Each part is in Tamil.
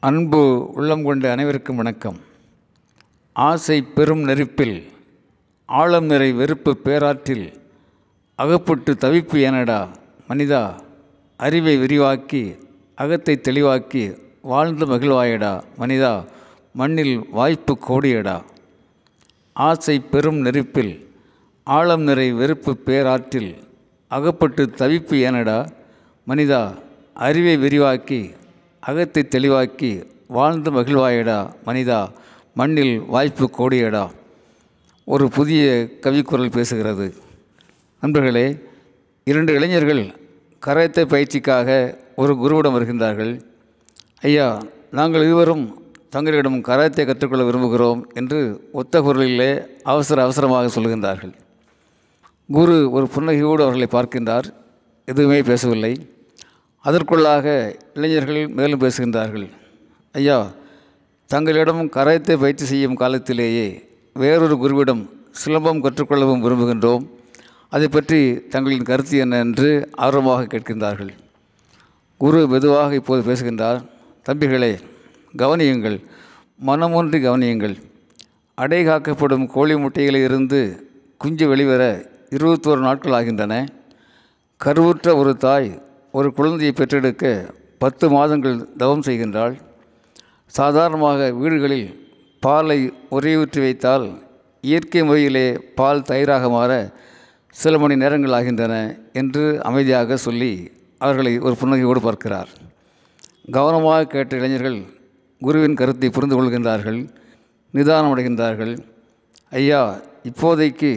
அன்பு உள்ளம் கொண்ட அனைவருக்கும் வணக்கம். ஆசை பெரும் நெருப்பில் ஆழம் நிறை வெறுப்பு பேராற்றில் அகப்பட்டு தவிப்பு ஏனடா மனிதா அறிவை விரிவாக்கி அகத்தை தெளிவாக்கி வாழ்ந்து மகிழ்வாயடா மனிதா மண்ணில் வாய்ப்பு கோடியடா. ஆசை பெரும் நெருப்பில் ஆழம் நிறை வெறுப்பு பேராற்றில் அகப்பட்டு தவிப்பு ஏனடா மனிதா அறிவை விரிவாக்கி அகத்தை தெளிவாக்கி வாழ்ந்து மகிழ்வாயடா மனிதா மண்ணில் வாய்ப்பு கோடியடா. ஒரு புதிய கவிக்குரல் பேசுகிறது. நண்பர்களே இரண்டு இளைஞர்கள் கராத்தே பயிற்சிக்காக ஒரு குருவிடம் வருகின்றார்கள். ஐயா நாங்கள் இருவரும் தங்களிடம் கராத்தே கற்றுக்கொள்ள விரும்புகிறோம் என்று ஒத்த குரலிலே அவசர அவசரமாக சொல்கின்றார்கள் குரு ஒரு புன்னகையோடு அவர்களை பார்க்கின்றார். எதுவுமே பேசவில்லை. அதற்குள்ளாக இளைஞர்கள் மேலும் பேசுகின்றார்கள். ஐயா தங்களிடம் கராத்தே பயிற்சி செய்யும் காலத்திலேயே வேறொரு குருவிடம் சிலம்பம் கற்றுக்கொள்ளவும் விரும்புகின்றோம். அதை பற்றி தங்களின் கருத்து என்ன? என்று ஆர்வமாக கேட்கின்றார்கள். குரு மெதுவாக இப்போது பேசுகின்றார். தம்பிகளே கவனியுங்கள். மனமொன்றி கவனியுங்கள். அடை காக்கப்படும் கோழி முட்டைகளில் இருந்து குஞ்சு வெளிவர இருபத்தோரு நாட்கள் ஆகின்றன. கருவுற்ற ஒரு தாய் ஒரு குழந்தையை பெற்றெடுக்க பத்து மாதங்கள் தவம் செய்கின்றாள். சாதாரணமாக வீடுகளில் பாலை உரையூற்றி வைத்தால் இயற்கை முறையிலே பால் தயிராக மாற சில மணி நேரங்கள் ஆகின்றன என்று அமைதியாக சொல்லி அவர்களை ஒரு புன்னகையோடு பார்க்கிறார். கவனமாக கேட்ட இளைஞர்கள் குருவின் கருத்தை புரிந்து கொள்கின்றார்கள் நிதானம் அடைகின்றார்கள். ஐயா இப்போதைக்கு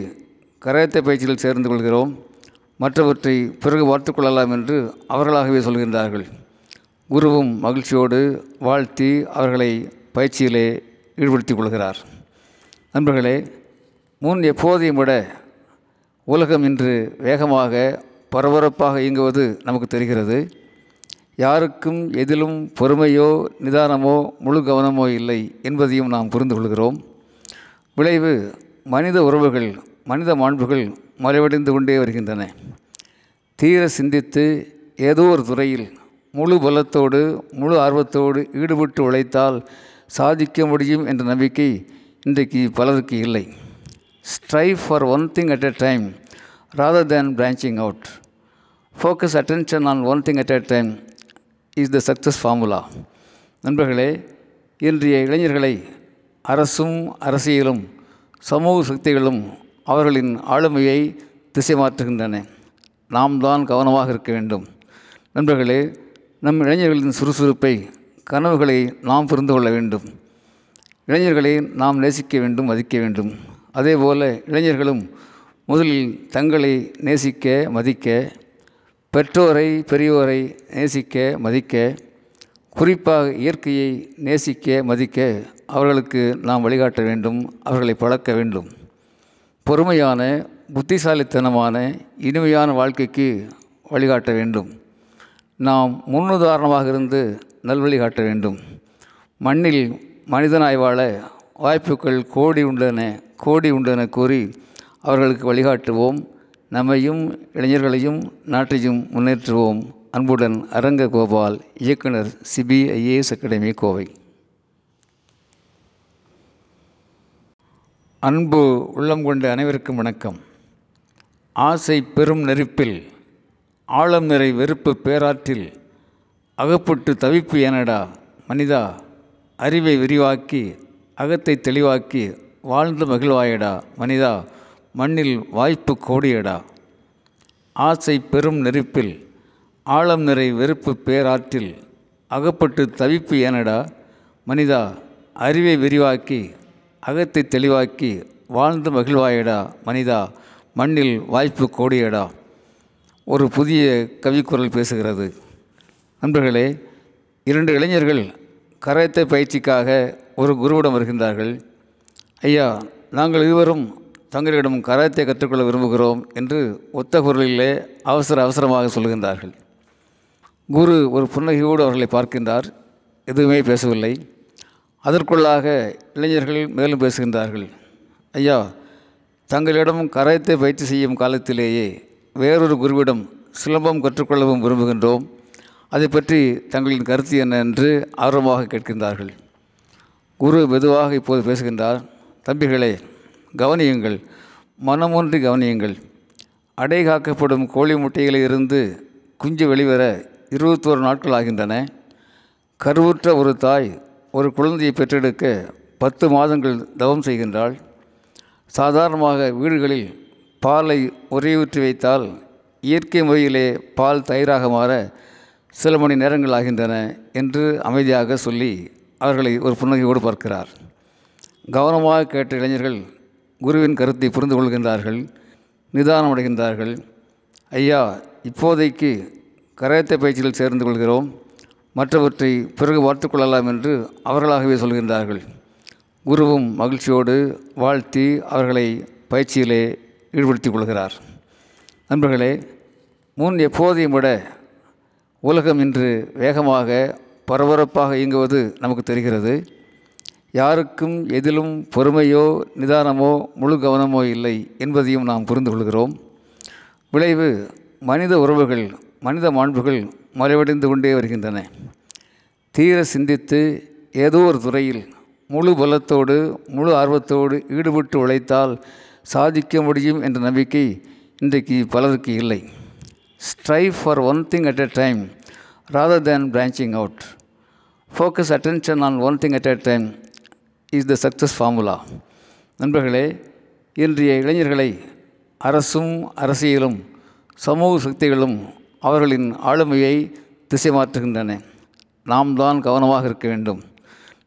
கராத்தே பயிற்சியில் சேர்ந்து கொள்கிறோம். மற்றவற்றை பிறகு பார்த்துக்கொள்ளலாம் என்று அவர்களாகவே சொல்கின்றார்கள். குருவும் மகிழ்ச்சியோடு வாழ்த்தி அவர்களை பயிற்சியிலே ஈடுபடுத்திக் கொள்கிறார். நண்பர்களே முன் எப்போதையும் விட உலகம் இன்று வேகமாக பரபரப்பாக இயங்குவது நமக்கு தெரிகிறது. யாருக்கும் எதிலும் பொறுமையோ நிதானமோ முழு கவனமோ இல்லை என்பதையும் நாம் புரிந்து கொள்கிறோம். விளைவு மனித உறவுகள் மனித மாண்புகள் மறைவடைந்து கொண்டே வருகின்றன. தீர சிந்தித்து ஏதோ ஒரு துறையில் முழு பலத்தோடு முழு ஆர்வத்தோடு ஈடுபட்டு உழைத்தால் சாதிக்க முடியும் என்ற நம்பிக்கை இன்றைக்கு பலருக்கு இல்லை. Strive for one thing at a time rather than branching out focus attention on one thing at a time is the success formula நண்பர்களே இன்றைய இளைஞர்களை அரசும் அரசியலும் சமூக சக்திகளும் அவர்களின் ஆளுமையை திசை மாற்றுகின்றன. நாம் தான் கவனமாக இருக்க வேண்டும். நண்பர்களே நம் இளைஞர்களின் சுறுசுறுப்பை கனவுகளை நாம் புரிந்து கொள்ள வேண்டும். இளைஞர்களை நாம் நேசிக்க வேண்டும் மதிக்க வேண்டும். அதே போல் இளைஞர்களும் முதலில் தங்களை நேசிக்க மதிக்க பெற்றோரை பெரியோரை நேசிக்க மதிக்க குறிப்பாக இயற்கையை நேசிக்க மதிக்க அவர்களுக்கு நாம் வழிகாட்ட வேண்டும் அவர்களை பழக்க வேண்டும். பொறுமையான புத்திசாலித்தனமான இனிமையான வாழ்க்கைக்கு வழிகாட்ட வேண்டும். நாம் முன்னுதாரணமாக இருந்து நல்வழி காட்ட வேண்டும். மண்ணில் மனிதனாய் வாழ வாய்ப்புகள் கோடி உண்டென கோடி உண்டென கூறி அவர்களுக்கு வழிகாட்டுவோம். நம்மையும் இளைஞர்களையும் நாட்டையும் முன்னேற்றுவோம். அன்புடன் அரங்க கோபால் இயக்குனர் சிபிஐஏஎஸ் அகாடமி கோவை. அன்பு உள்ளம் கொண்ட அனைவருக்கும் வணக்கம். ஆசை பெரும் நெருப்பில் ஆழம் நிறை வெறுப்பு பேராற்றில் அகப்பட்டு தவிப்பு ஏனடா மனிதா அறிவை விரிவாக்கி அகத்தை தெளிவாக்கி வாழ்ந்து மகிழ்வாயடா மனிதா மண்ணில் வாய்ப்பு கோடியடா. ஆசை பெரும் நெருப்பில் ஆழம் நிறை வெறுப்பு பேராற்றில் அகப்பட்டு தவிப்பு ஏனடா மனிதா அறிவை விரிவாக்கி அகத்தை தெளிவாக்கி வாழ்ந்து மகிழ்வாயடா மனிதா மண்ணில் வாய்ப்பு கோடியடா. ஒரு புதிய கவிக்குரல் பேசுகிறது. நண்பர்களே இரண்டு இளைஞர்கள் கராத்தே பயிற்சிக்காக ஒரு குருவிடம் வருகின்றார்கள். ஐயா நாங்கள் இருவரும் தங்களிடம் கராத்தே கற்றுக்கொள்ள விரும்புகிறோம் என்று ஒத்த குரலிலே அவசர அவசரமாக சொல்கின்றார்கள் குரு ஒரு புன்னகையோடு அவர்களை பார்க்கின்றார். எதுவுமே பேசவில்லை. அதற்குள்ளாக இளைஞர்கள் மேலும் பேசுகின்றார்கள். ஐயா தங்களிடம் கராத்தே பயிற்சி செய்யும் காலத்திலேயே வேறொரு குருவிடம் சிலம்பம் கற்றுக்கொள்ளவும் விரும்புகின்றோம். அதை பற்றி தங்களின் கருத்து என்ன என்று ஆர்வமாக கேட்கின்றார்கள். குரு மெதுவாக இப்போது பேசுகின்றார். தம்பிகளே கவனியுங்கள். மனமொன்றி கவனியுங்கள். அடை காக்கப்படும் கோழி முட்டைகளில் இருந்து குஞ்சு வெளிவர இருபத்தோரு நாட்கள் ஆகின்றன. கருவுற்ற ஒரு தாய் ஒரு குழந்தையை பெற்றெடுக்க பத்து மாதங்கள் தவம் செய்கின்றாள். சாதாரணமாக வீடுகளில் பாலை உறையூற்றி வைத்தால் இயற்கை முறையிலே பால் தயிராக மாற சில மணி நேரங்கள் ஆகின்றன என்று அமைதியாக சொல்லி அவர்களை ஒரு புன்னகையோடு பார்க்கிறார். கவனமாக கேட்ட இளைஞர்கள் குருவின் கருத்தை புரிந்து கொள்கின்றார்கள் நிதானமடைகின்றார்கள் ஐயா இப்போதைக்கு கராத்தே பயிற்சியில் சேர்ந்து கொள்கிறோம். மற்றவற்றை பிறகு பார்த்துக்கொள்ளலாம் என்று அவர்களாகவே சொல்கின்றார்கள். குருவும் மகிழ்ச்சியோடு வாழ்த்தி அவர்களை பயிற்சியிலே ஈடுபடுத்திக் கொள்கிறார். நண்பர்களே முன் எப்போதையும் விட உலகம் இன்று வேகமாக பரபரப்பாக இயங்குவது நமக்கு தெரிகிறது. யாருக்கும் எதிலும் பொறுமையோ நிதானமோ முழு கவனமோ இல்லை என்பதையும் நாம் புரிந்து கொள்கிறோம். விளைவு மனித உறவுகள் மனித மாண்புகள் மறைவடைந்து கொண்டே வருகின்றன. தீர சிந்தித்து ஏதோ ஒரு துறையில் முழு பலத்தோடு முழு ஆர்வத்தோடு ஈடுபட்டு உழைத்தால் சாதிக்க முடியும் என்ற நம்பிக்கை இன்றைக்கு பலருக்கு இல்லை. Strive for one thing at a time rather than branching out focus attention on one thing at a time is the success formula நண்பர்களே இன்றைய இளைஞர்களை அரசும் அரசியலும் சமூக சக்திகளும் அவர்களின் ஆளுமையை திசை மாற்றுகின்றன. நாம் தான் கவனமாக இருக்க வேண்டும்.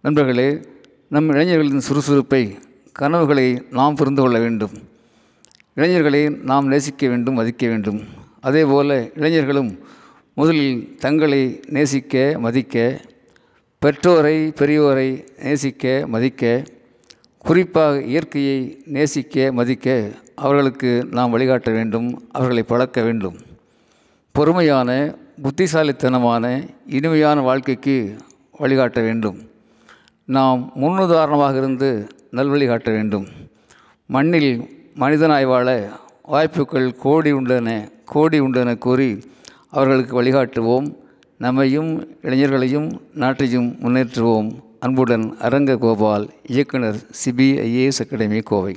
நண்பர்களே நம் இளைஞர்களின் சுறுசுறுப்பை கனவுகளை நாம் புரிந்து கொள்ள வேண்டும். இளைஞர்களை நாம் நேசிக்க வேண்டும் மதிக்க வேண்டும். அதேபோல் இளைஞர்களும் முதலில் தங்களை நேசிக்க மதிக்க பெற்றோரை பெரியோரை நேசிக்க மதிக்க குறிப்பாக இயற்கையை நேசிக்க மதிக்க அவர்களுக்கு நாம் வழிகாட்ட வேண்டும் அவர்களை பழக்க வேண்டும். பொறுமையான புத்திசாலித்தனமான இனிமையான வாழ்க்கைக்கு வழிகாட்ட வேண்டும். நாம் முன்னுதாரணமாக இருந்து நல்வழி காட்ட வேண்டும். மண்ணில் மனிதனாய் வாழ வாய்ப்புகள் கோடி உண்டென கோடி உண்டென கூறி அவர்களுக்கு வழிகாட்டுவோம். நம்மையும் இளைஞர்களையும் நாட்டையும் முன்னேற்றுவோம். அன்புடன் அரங்க கோபால் இயக்குனர் சிபிஐஏஎஸ் அகாடமி கோவை.